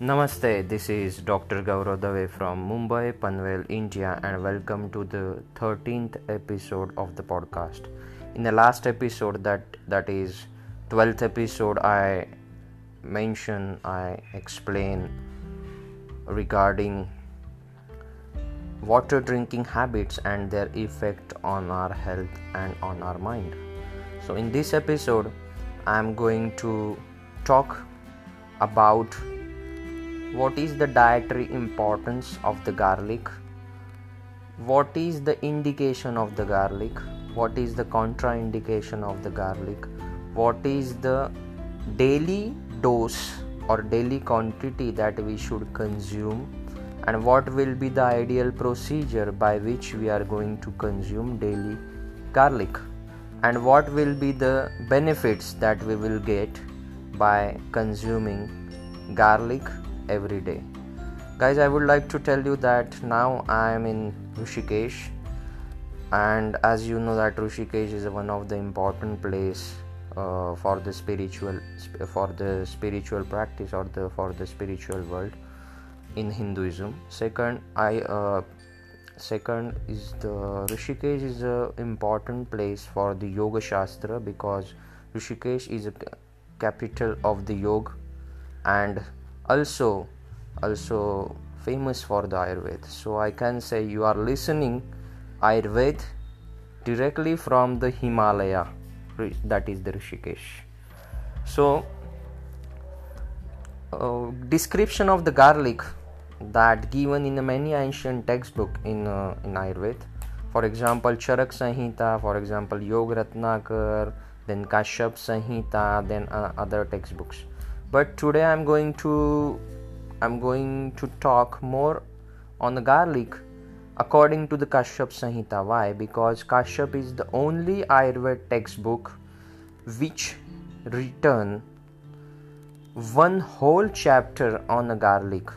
Namaste, this is Dr. Gaurav Dave from Mumbai, Panvel, India, and welcome to the 13th episode of the podcast. In the last episode, that that is 12th episode, I mention, I explain regarding water drinking habits and their effect on our health and on our mind. So, in this episode, I am going to talk about what is the dietary importance of the garlic? What is the indication of the garlic? What is the contraindication of the garlic? What is the daily dose or daily quantity that we should consume? And what will be the ideal procedure by which we are going to consume daily garlic? And what will be the benefits that we will get by consuming garlic every day. Guys i would like to tell you that now i am in rishikesh and as you know that rishikesh is one of the important place uh, for the spiritual for the spiritual practice or the for the spiritual world in hinduism. Second i uh, second is the rishikesh is a important place for the yoga shastra because rishikesh is a capital of the yoga and also also famous for the ayurveda. So i can say you are listening ayurveda directly from the himalaya that is the rishikesh. So uh, description of the garlic that given in many ancient textbook in uh, in ayurveda. For example charak samhita for example yoga ratnakar then kashyap samhita then uh, other textbooks but today i'm going to i'm going to talk more on the garlic according to the kashyap samhita why? Because kashyap is the only ayurveda textbook which written one whole chapter on the garlic.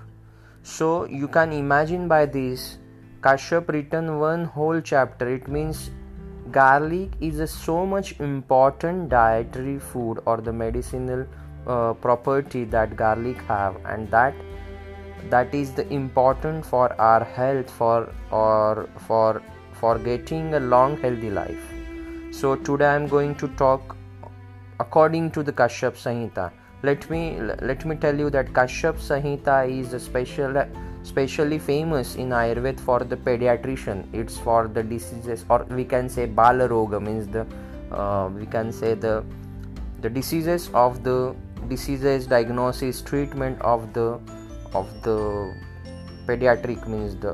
So you can imagine by this kashyap written one whole chapter. It means garlic is a so much important dietary food or the medicinal uh, property that garlic have and that that is the important for our health for or for for getting a long healthy life. So today i am going to talk according to the kashyap samhita let me let me tell you that kashyap samhita is a special specially famous in ayurveda for the pediatrician. It's for the diseases or we can say balaroga means the uh, we can say the the diseases of the diseases diagnosis treatment of the of the pediatric means the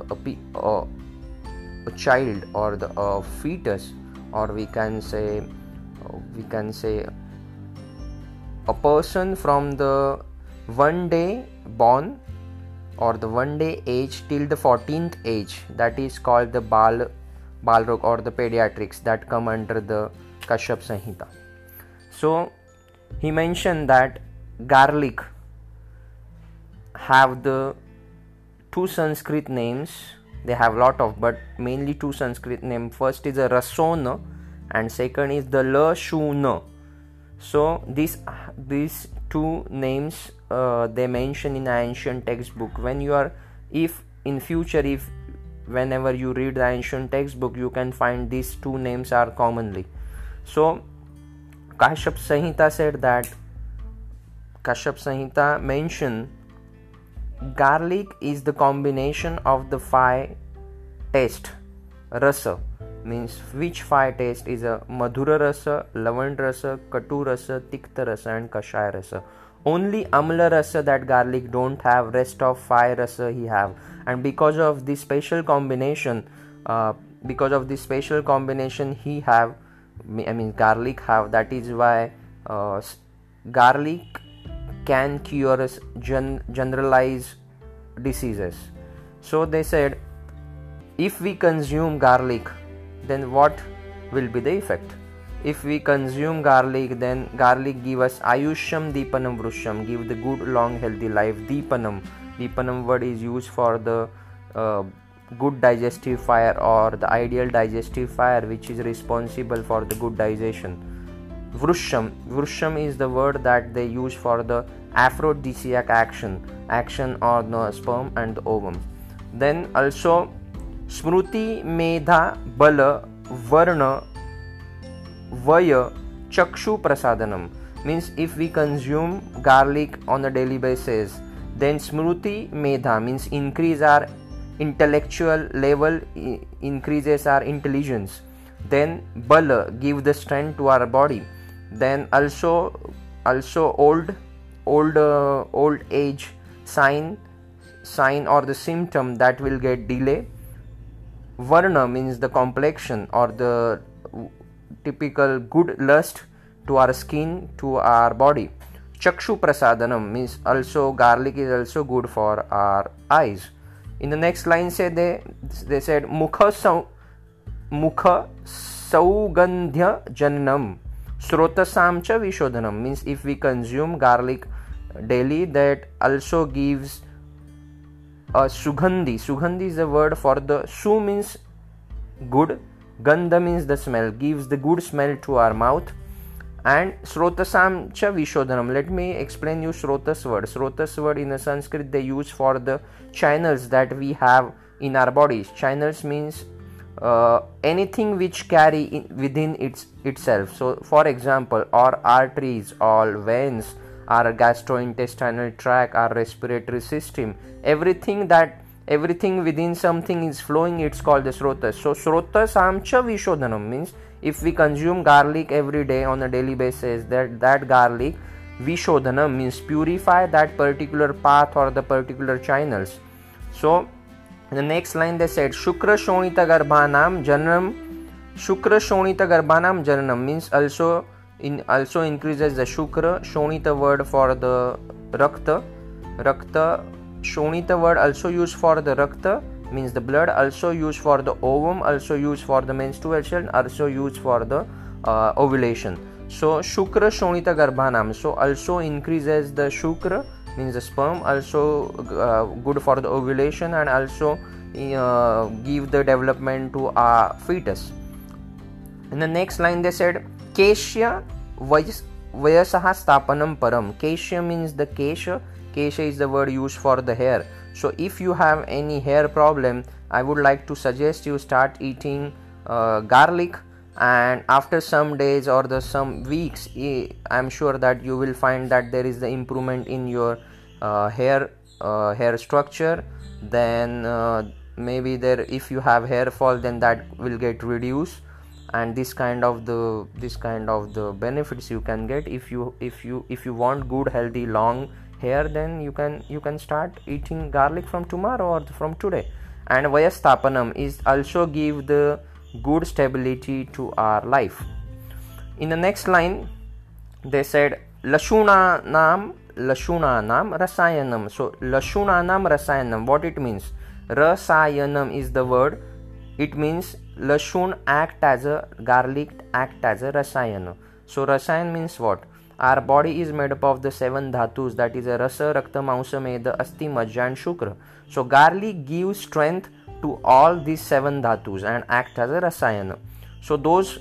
a child or the uh, fetus or we can say we can say a person from the one day born or the one day age till the 14th age that is called the bal balrog or the pediatrics that come under the kashyap samhita so he mentioned that garlic have the two sanskrit names. They have lot of but mainly two sanskrit name. First is a rasona and second is the lashuna. So these these two names uh, they mention in ancient textbook. When you are if in future if whenever you read the ancient textbook you can find these two names are commonly. So Kashyap Samhita said that Kashyap Samhita mentioned garlic is the combination of the five taste rasa means which five taste is a madhura rasa lavand rasa katu rasa tikta rasa and kashaya rasa. Only amla rasa that garlic don't have rest of five rasa he have. And because of this special combination uh, because of this special combination he have I mean garlic have that is why uh, garlic can cure gen- generalized diseases. So they said if we consume garlic then what will be the effect? If we consume garlic then garlic give us ayusham deepanam vrusham give the good long healthy life deepanam deepanam word is used for the uh, good digestive fire or the ideal digestive fire which is responsible for the good digestion. Vrusham. Vrusham is the word that they use for the aphrodisiac action action on the sperm and the ovum. Then also smruti medha bala varna vaya chakshu prasadanam means if we consume garlic on a daily basis then smruti medha means increase our intellectual level increases our intelligence. Then bala give the strength to our body. Then also also old old uh, old age sign sign or the symptom that will get delay. Varna means the complexion or the typical good lust to our skin to our body. Chakshu prasadanam means also garlic is also good for our eyes in the next line say they they said mukha sau mukha saugandhya janam srotasam cha vishodhanam. Means if we consume garlic daily that also gives a sugandhi. Sugandhi is the word for the su means good gandha means the smell gives the good smell to our mouth and srotasam cha vishodhanam. Let me explain you srotas word. Srotas word in the sanskrit they use for the channels that we have in our bodies. Channels means uh, anything which carry in, within its itself. So for example our arteries or veins our gastrointestinal tract our respiratory system everything that everything within something is flowing it's called the srotas so srotas amcha vishodhanam means if we consume garlic every day on a daily basis that that garlic vishodhana means purify that particular path or the particular channels. So the next line they said shukra shonita garbhanam janam shukra shonita garbhanam janam means also in also increases the shukra shonita word for the rakta. Rakta Shonita word also used for the rakta means the blood, also used for the ovum, also used for the menstruation, also used for the uh, ovulation. So Shukra Shonita Garbhanam. So also increases the Shukra means the sperm, also uh, good for the ovulation and also uh, give the development to our fetus. In the next line they said Keshya Vayasaha Stapanam Param. Keshya means the Kesha Kesha is the word used for the hair. So if you have any hair problem, I would like to suggest you start eating uh, garlic and after some days or the some weeks i'm sure that you will find that there is the improvement in your uh, hair uh, hair structure. Then uh, maybe there if you have hair fall then that will get reduced and this kind of the this kind of the benefits you can get if you if you if you want good healthy long here then you can you can start eating garlic from tomorrow or from today. And vayastapanam is also give the good stability to our life. In the next line they said lashuna nam lashuna nam rasayanam. So lashuna nam rasayanam what it means? Rasayanam is the word. It means lashun act as a garlic act as a rasayana so rasayan means what our body is made up of the seven dhatus that is a rasa rakta mamsa meda asthi majja and shukra so garlic give strength to all these seven dhatus and act as a rasayana so those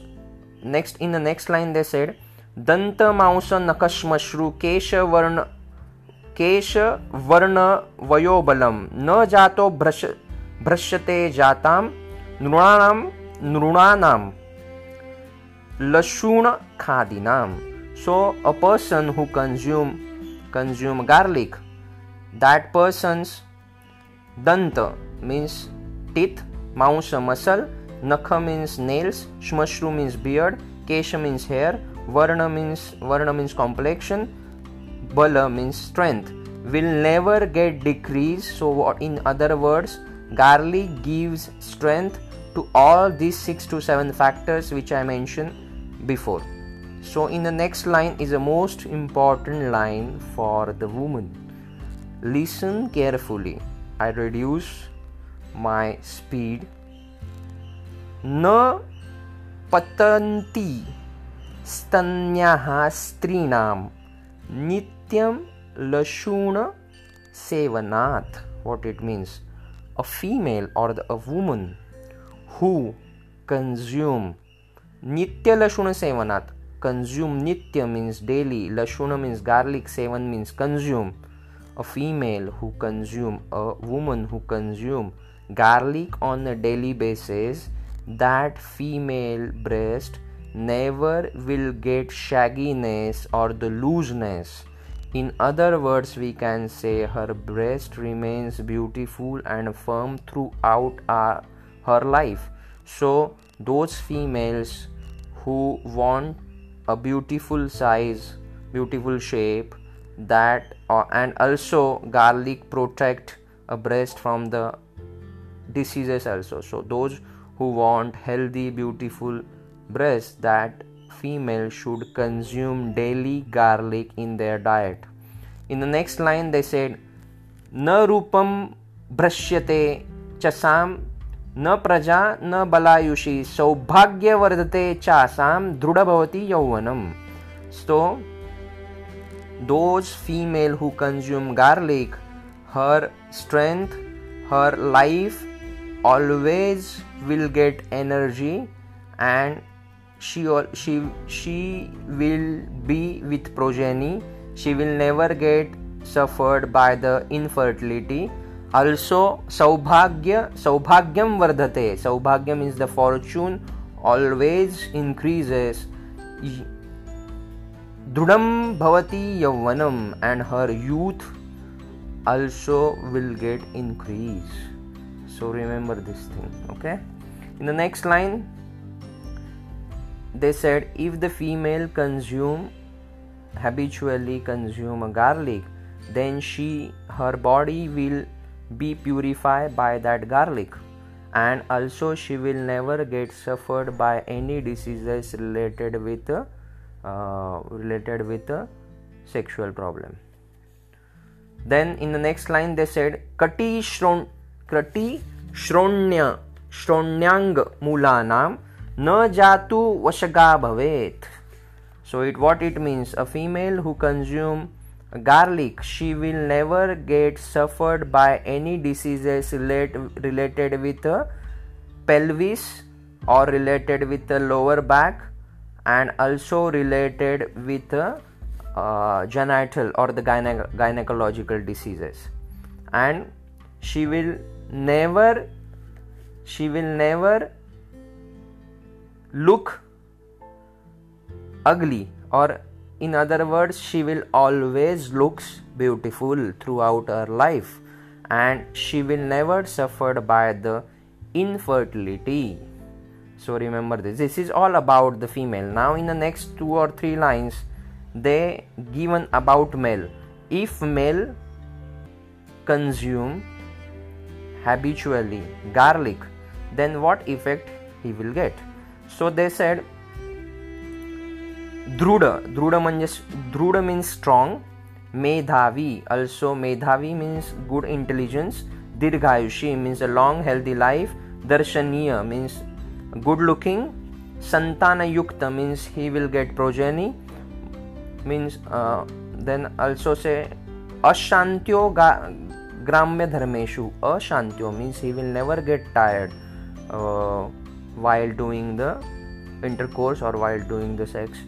next in the next line they said दंत मांस नकश्मश्रु केश वर्ण केश वर्ण वयोबलम न जातो भ्रश भ्रश्यते जाता नृणा नृणा लशुण खादीना so a person who consume consume garlic that person's danta means teeth mausa muscle nakha means nails shmashru means beard kesha means hair varna means varna means complexion bala means strength. Will never get decreased. So in other words garlic gives strength to all these 6 to 7 factors which i mentioned before so, in the next line is a most important line for the woman. Listen carefully. I reduce my speed. न पतन्ति स्तन्याः स्त्रीणां नित्यं लशुणसेवनात् what it means a female or the, a woman who consume nitya lashuna sevanat consume nitya means daily, lashuna means garlic, seven means consume. A female who consume, a woman who consume garlic on a daily basis, that female breast never will get shagginess or the looseness. In other words, we can say her breast remains beautiful and firm throughout our, her life. So, those females who want a beautiful size, beautiful shape, that uh, and also garlic protect a breast from the diseases also. So, those who want healthy, beautiful breasts that female should consume daily garlic in their diet. In the next line, they said, "Na rupam brashyate chasam न प्रजा, न बलायुषी सौभाग्य वर्धते चासाम दृढ भवती यौवनम so those female who consume garlic her strength her life always will get energy and she she she will be with progeny she will never get suffered by the infertility also saubhagya saubhagyam vardhate saubhagyam is the fortune always increases drudam bhavati yavvanam and her youth also will get increase so remember this thing okay in the next line they said if the female consume habitually consume a garlic then she her body will be purified by that garlic. And also she will never get suffered by any diseases related with uh, related with a sexual problem. Then in the next line they said kati shron kati shronya shronyanग mulanam na jatu vashaga bhavet so it what it means? A female who consume garlic. She will never get suffered by any diseases relate, related with the pelvis or related with the lower back and also related with the uh, genital or the gyne- gynecological diseases. And she will never she will never look ugly or in other words she will always looks beautiful throughout her life and she will never suffered by the infertility. So remember this. This is all about the female. Now in the next two or three lines they given about male. If male consume habitually garlic then what effect he will get? So they said druda druda means druda means strong medhavi also medhavi means good intelligence dirghayushi means a long healthy life darshaniya means good looking santana yukta means he will get progeny means uh, then also say ashantyo gramya dharmeshu ashantyo means he will never get tired uh, while doing the intercourse or while doing the sex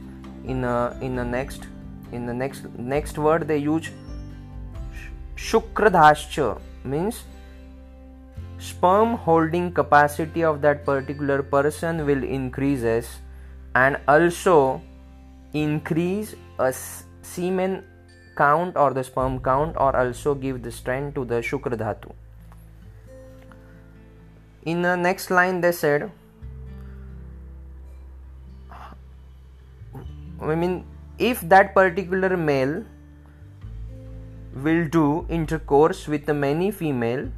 in a, in the next in the next next word they use shukradhascha means sperm holding capacity of that particular person will increases and also increase a semen count or the sperm count or also give the strength to the shukra dhatu in the next line they said i mean if that particular male will do intercourse with many female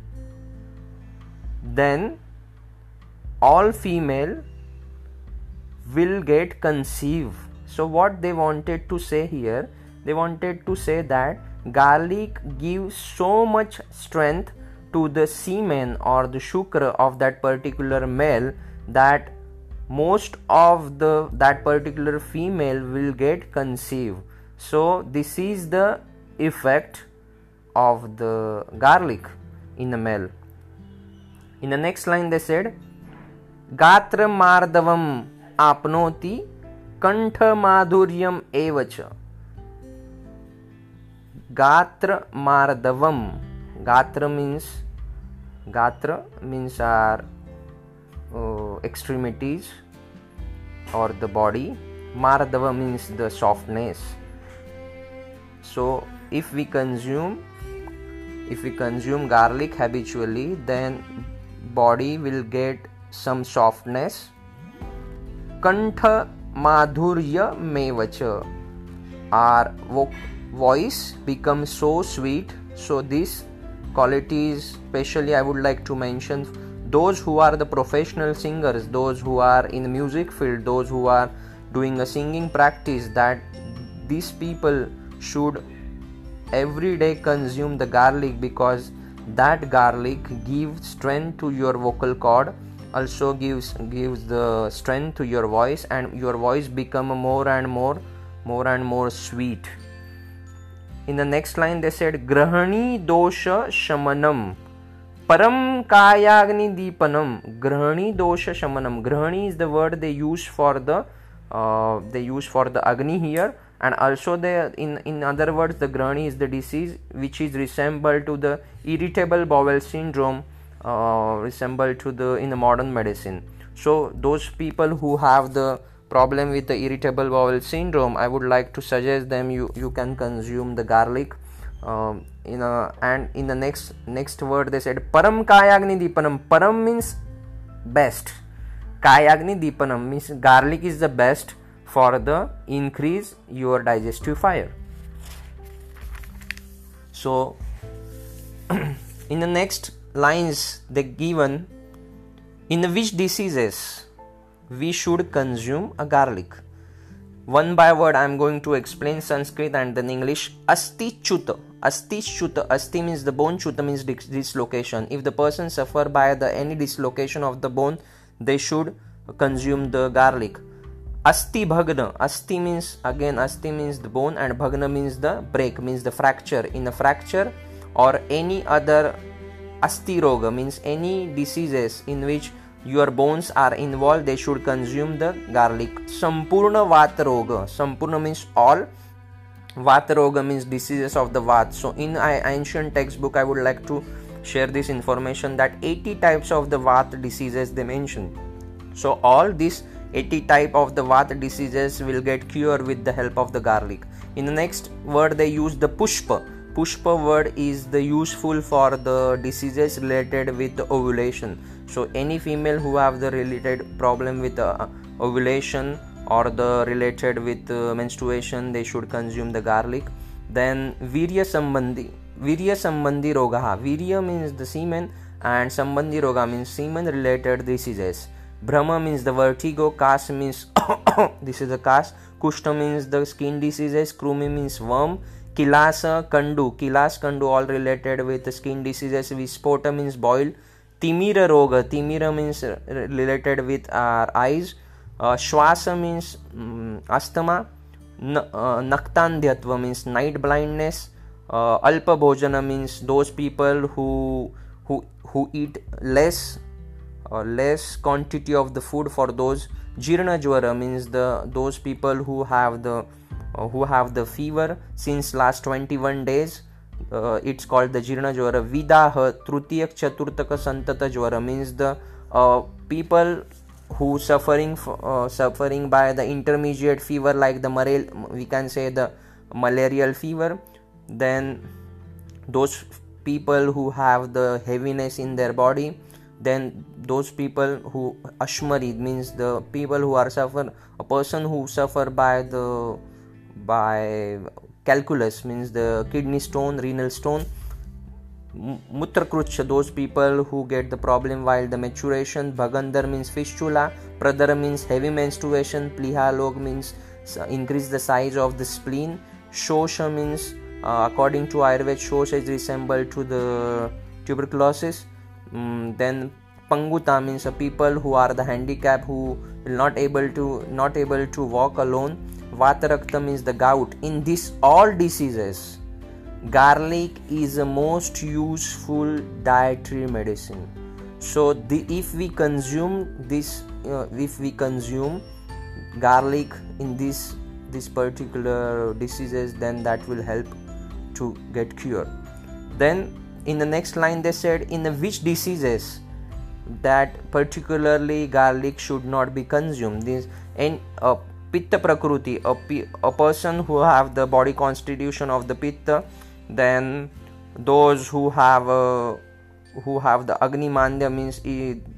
then all female will get conceive so what they wanted to say here they wanted to say that garlic gives so much strength to the semen or the shukra of that particular male that most of the that particular female will get conceived so this is the effect of the garlic in the male in the next line they said gatra mardavam apnoti कण्ठमाधुर्यम् एव च गात्रमार्दवं गात्र means गात्र means are extremities or the body. Mardava means the softness. So if we consume if we consume garlic habitually then body will get some softness. Kantha madhurya mevacha. Our voice becomes so sweet. So these qualities especially i would like to mention those who are the professional singers those who are in the music field those who are doing a singing practice that these people should every day consume the garlic because that garlic gives strength to your vocal cord also gives gives the strength to your voice and your voice become more and more more and more sweet. In the next line they said grahani dosha shamanam param kayagni deepanam grahani dosha shamanam. Grahani is the word they use for the uh, they use for the agni here. And also the in in other words the grahani is the disease which is resembled to the irritable bowel syndrome uh, resembled to the in the modern medicine. So those people who have the problem with the irritable bowel syndrome i would like to suggest them you you can consume the garlic um, in a, and in the next next word they said param kayagni deepanam. Param means best. Kayagni deepanam means garlic is the best for the increase your digestive fire. So in the next lines they given in which diseases we should consume a garlic? One by word i am going to explain sanskrit and then english. Asti chuta asti chuta asti means the bone chuta means dislocation if the person suffer by the any dislocation of the bone they should consume the garlic. Asti bhagna. Asti means again asti means the bone and bhagna means the break means the fracture. In a fracture or any other asti roga means any diseases in which your bones are involved they should consume the garlic. Sampurna vata roga. Sampurna means all vata roga means diseases of the vat so in ancient textbook i would like to share this information that 80 types of the vat diseases they mention. So all these 80 type of the vata diseases will get cured with the help of the garlic. In the next word they use the pushpa. Pushpa word is the useful for the diseases related with ovulation. So any female who have the related problem with uh, ovulation or the related with uh, menstruation they should consume the garlic. Then virya sambandhi virya sambandhi roga. Virya means the semen and sambandhi roga means semen related diseases. Bhrama means the vertigo, Kas means this is the Kas, Kushta means the skin diseases, Krumi means worm, Kilasa, Kandu, Kilas, Kandu all related with skin diseases, Vispota means boil, Timira Roga, Timira means related with our eyes, uh, Shwasa means um, asthma, uh, Naktandhyatva means night blindness, uh, Alpa Bhojana means those people who who who eat less uh, less quantity of the food for those. Jirna jwara means the those people who have the uh, who have the fever since last 21 days. Uh, it's called the jirna jwara vidaha trutiyak chaturtaka santata jwara means the uh, people who suffering uh, suffering by the intermediate fever like the malaria we can say the malarial fever then those people who have the heaviness in their body then those people who ashmari means the people who are suffer a person who suffer by the by calculus means the kidney stone renal stone Mutrakrucha, those people who get the problem while the maturation. Bhagandar means fistula. Pradar means heavy menstruation. Plihalog means increase the size of the spleen. Shosha means, uh, according to Ayurveda, Shosha is resembled to the tuberculosis um, then panguta means a people who are the handicap who will not able to not able to walk alone vatarakta means the gout in this all diseases garlic is the most useful dietary medicine. So the, if we consume this uh, if we consume garlic in this this particular diseases then that will help to get cure. Then in the next line they said in which diseases that particularly garlic should not be consumed? This in a pitta prakruti a, a person who have the body constitution of the pitta then those who have a who have the agni mandya means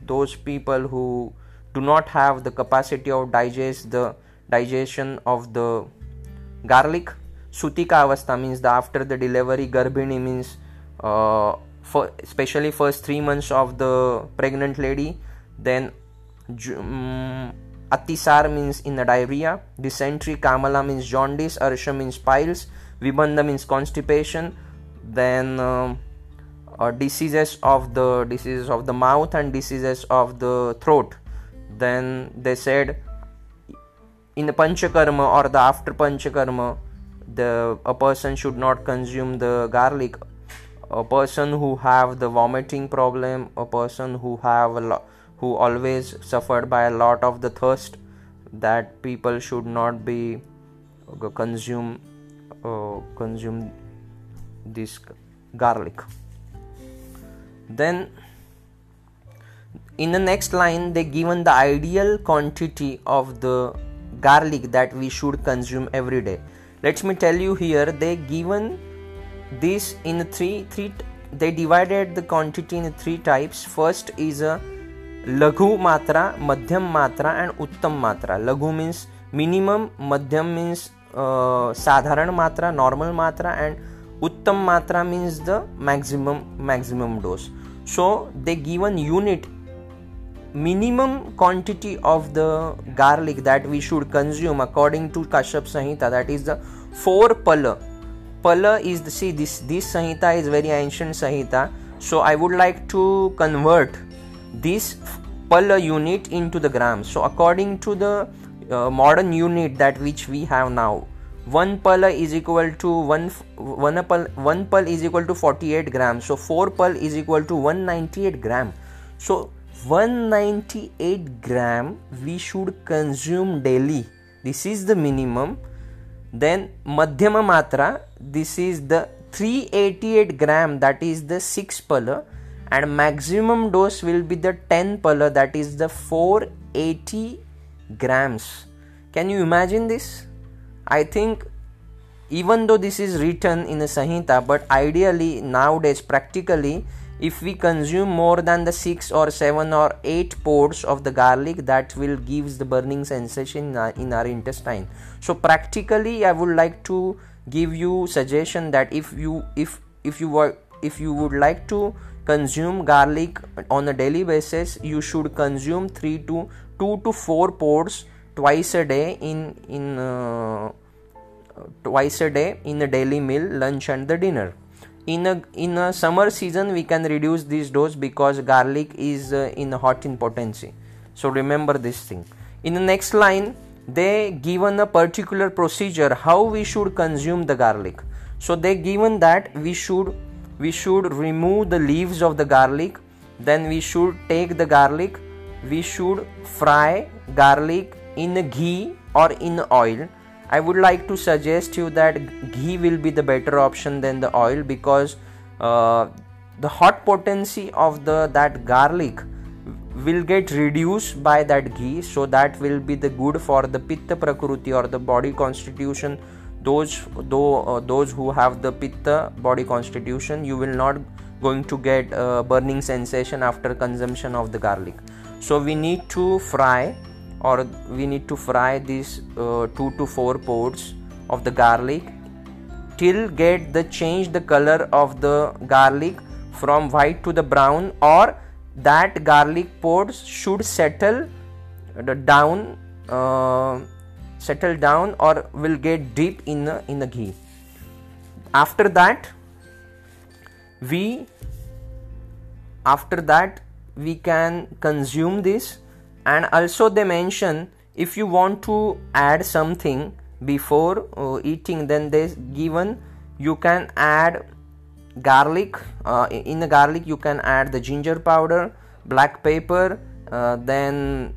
those people who do not have the capacity of digest the digestion of the garlic. Sutika avastha means the after the delivery garbhini means uh, for especially first 3 months of the pregnant lady then um, atisar means in the diarrhea dysentery kamala means jaundice arsha means piles vibandha means constipation then uh, uh, diseases of the diseases of the mouth and diseases of the throat. Then they said in the panchakarma or the after panchakarma the a person should not consume the garlic. A person who have the vomiting problem a person who have a lo- who always suffered by a lot of the thirst that people should not be uh, consume uh, consume this garlic. Then in the next line they given the ideal quantity of the garlic that we should consume every day. Let me tell you here they given this in three three they divided the quantity in three types. First is a laghu matra madhyam matra and uttam matra. Laghu means minimum madhyam means साधारण मात्रा normal matra and uttam matra means the maximum maximum dose so they given unit minimum quantity of the garlic that we should consume according to Kashyapa Samhita that is the four pala pala is see this this Samhita is very ancient Samhita so I would like to convert this pala unit into the gram so according to the uh, modern unit that which we have now. One pala is equal to one one pal one pal is equal to 48 grams so 4 pal is equal to 198 gram. So 198 gram we should consume daily. This is the minimum. Then madhyama matra this is the 388 gram that is the 6 pala and maximum dose will be the 10 pala that is the 480 grams. Can you imagine this? I think even though this is written in a Samhita, but ideally nowadays, practically, if we consume more than the 6 or 7 or 8 pods of the garlic that will gives the burning sensation in our, in our intestine. So practically i would like to give you suggestion that if you if if you were if you would like to consume garlic on a daily basis you should consume 3 to 2 to 4 pods twice a day in in uh, twice a day in a daily meal lunch and the dinner. In a in a summer season we can reduce this dose because garlic is uh, in hot in potency. So remember this thing. In the next line they given a particular procedure how we should consume the garlic. So they given that we should we should remove the leaves of the garlic then we should take the garlic we should fry garlic in ghee or in oil. I would like to suggest you that ghee will be the better option than the oil because uh, the hot potency of the that garlic will get reduced by that ghee. So that will be the good for the pitta prakruti or the body constitution. Those though uh, those who have the pitta body constitution you will not going to get burning sensation after consumption of the garlic so we need to fry or we need to fry these uh, 2 to 4 pods of the garlic till get the change the color of the garlic from white to the brown or that garlic pods should settle down uh, settle down or will get deep in the in the ghee. After that we after that we can consume this. And also they mention if you want to add something before uh, eating then they given you can add garlic uh, in the garlic you can add the ginger powder black pepper uh, then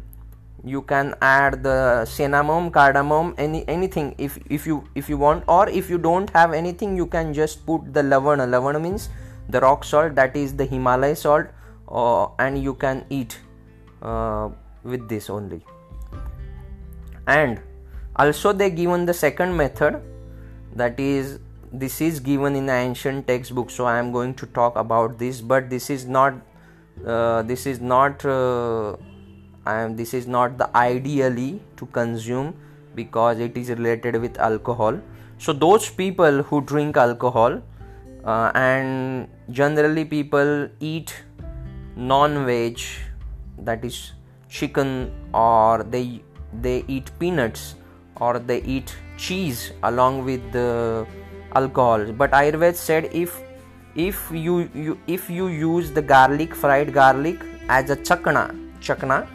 you can add the cinnamon cardamom any anything. If if you if you want or if you don't have anything you can just put the lavana. Lavana means the rock salt that is the himalaya salt uh, and you can eat uh, with this only. And also they given the second method that is this is given in the ancient textbook so i am going to talk about this but this is not uh, this is not uh, and this is not the ideally to consume because it is related with alcohol. So those people who drink alcohol uh, and generally people eat non-veg that is chicken or they they eat peanuts or they eat cheese along with the alcohol. But ayurveda said if if you, you if you use the garlic fried garlic as a chakna chakna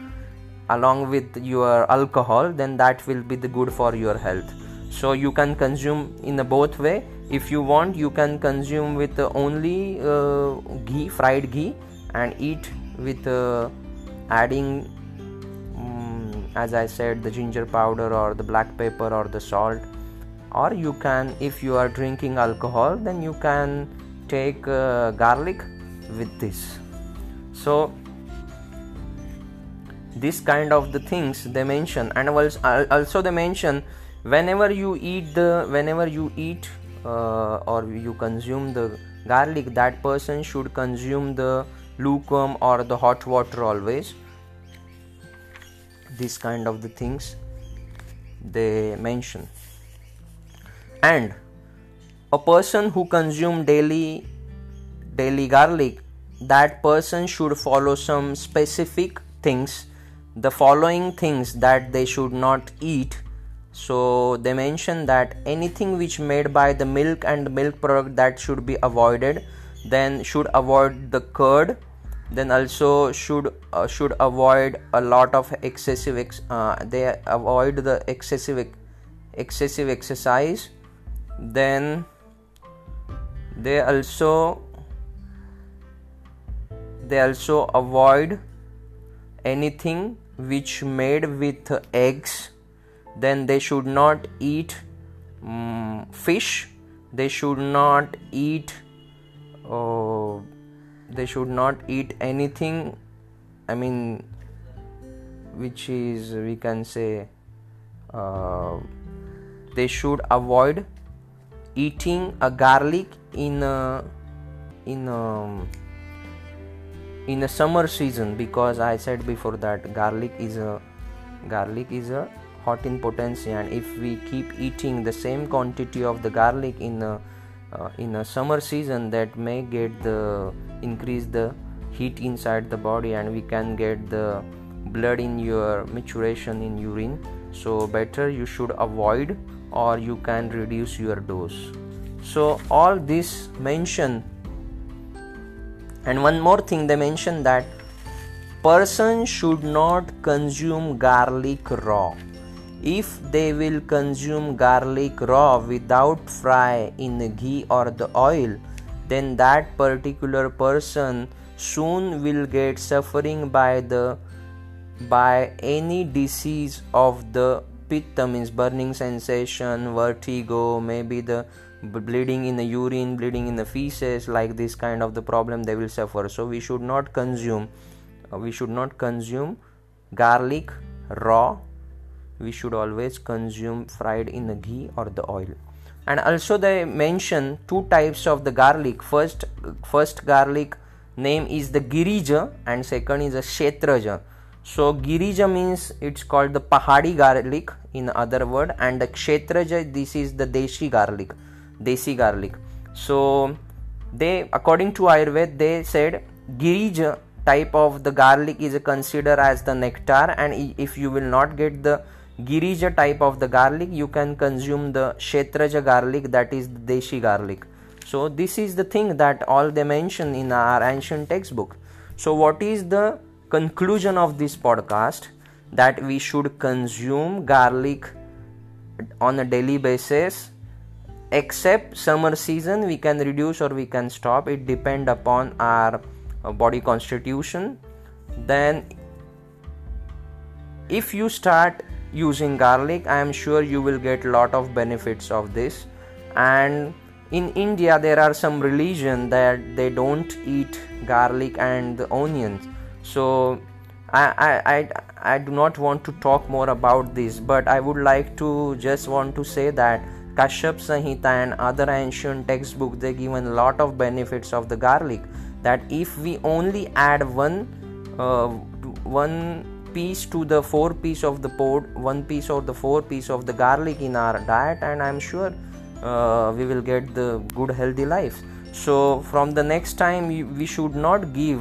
along with your alcohol then that will be the good for your health. So you can consume in a both way. If you want you can consume with only uh, ghee fried ghee and eat with uh, adding um, as i said the ginger powder or the black pepper or the salt. Or you can if you are drinking alcohol then you can take uh, garlic with this. So this kind of the things they mention. And also they mention whenever you eat the whenever you eat uh, or you consume the garlic that person should consume the lukewarm or the hot water always. This kind of the things they mention. And a person who consume daily daily garlic that person should follow some specific things. The following things that they should not eat. So they mention that anything which made by the milk and milk product that should be avoided then should avoid the curd then also should uh, should avoid a lot of excessive ex- uh, they avoid the excessive excessive exercise. Then they also they also avoid anything which made with eggs. Then they should not eat um, fish. They should not eat uh, they should not eat anything i mean which is we can say uh, they should avoid eating a garlic in a, in a, in a summer season because i said before that garlic is a garlic is a hot in potency and if we keep eating the same quantity of the garlic in a uh, in a summer season that may get the increase the heat inside the body and we can get the blood in your maturation in urine. So better you should avoid or you can reduce your dose. So all this mention and one more thing they mention that person should not consume garlic raw if they will consume garlic raw without fry in ghee or the oil then that particular person soon will get suffering by the by any disease of the pitta means burning sensation vertigo maybe the bleeding in the urine bleeding in the feces like this kind of the problem they will suffer. So we should not consume uh, we should not consume garlic raw we should always consume fried in the ghee or the oil. And also they mention two types of the garlic. First first garlic name is the girija and second is a kshetraja so girija means it's called the pahadi garlic in other word and the kshetraja this is the deshi garlic desi garlic. So they according to ayurveda they said girija type of the garlic is considered as the nectar and if you will not get the girija type of the garlic you can consume the kshetraja garlic that is the deshi garlic. So this is the thing that all they mention in our ancient textbook. So what is the conclusion of this podcast? That we should consume garlic on a daily basis. Except summer season we can reduce or we can stop. It depend upon our uh, body constitution. Then if you start using garlic i am sure you will get lot of benefits of this. And in india there are some religion that they don't eat garlic and the onions. So I, I, I, I do not want to talk more about this but i would like to just want to say that kashyap samhita and other ancient textbook they given lot of benefits of the garlic. That if we only add one uh, one piece to the four piece of the pod one piece or the four piece of the garlic in our diet and i'm sure uh, we will get the good healthy life. So from the next time we should not give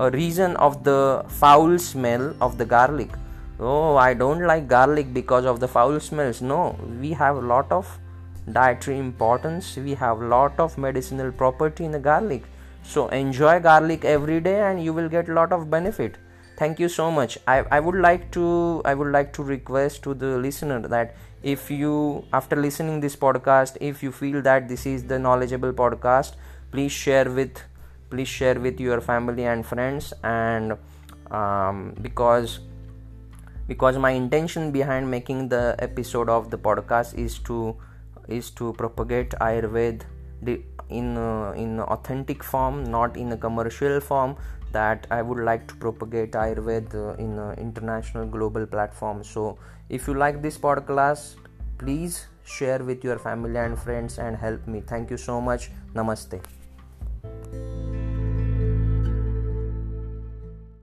a reason of the foul smell of the garlic. Oh i don't like garlic because of the foul smells. No we have a lot of dietary importance. We have a lot of medicinal property in the garlic. So enjoy garlic every day and you will get a lot of benefit thank you so much. I, I would like to i would like to request to the listener that if you after listening this podcast if you feel that this is the knowledgeable podcast please share with please share with your family and friends and um, because because my intention behind making the episode of the podcast is to is to propagate ayurveda in uh, in authentic form not in a commercial form that i would like to propagate ayurveda in international global platform. So if you like this podcast please share with your family and friends and help me. Thank you so much. Namaste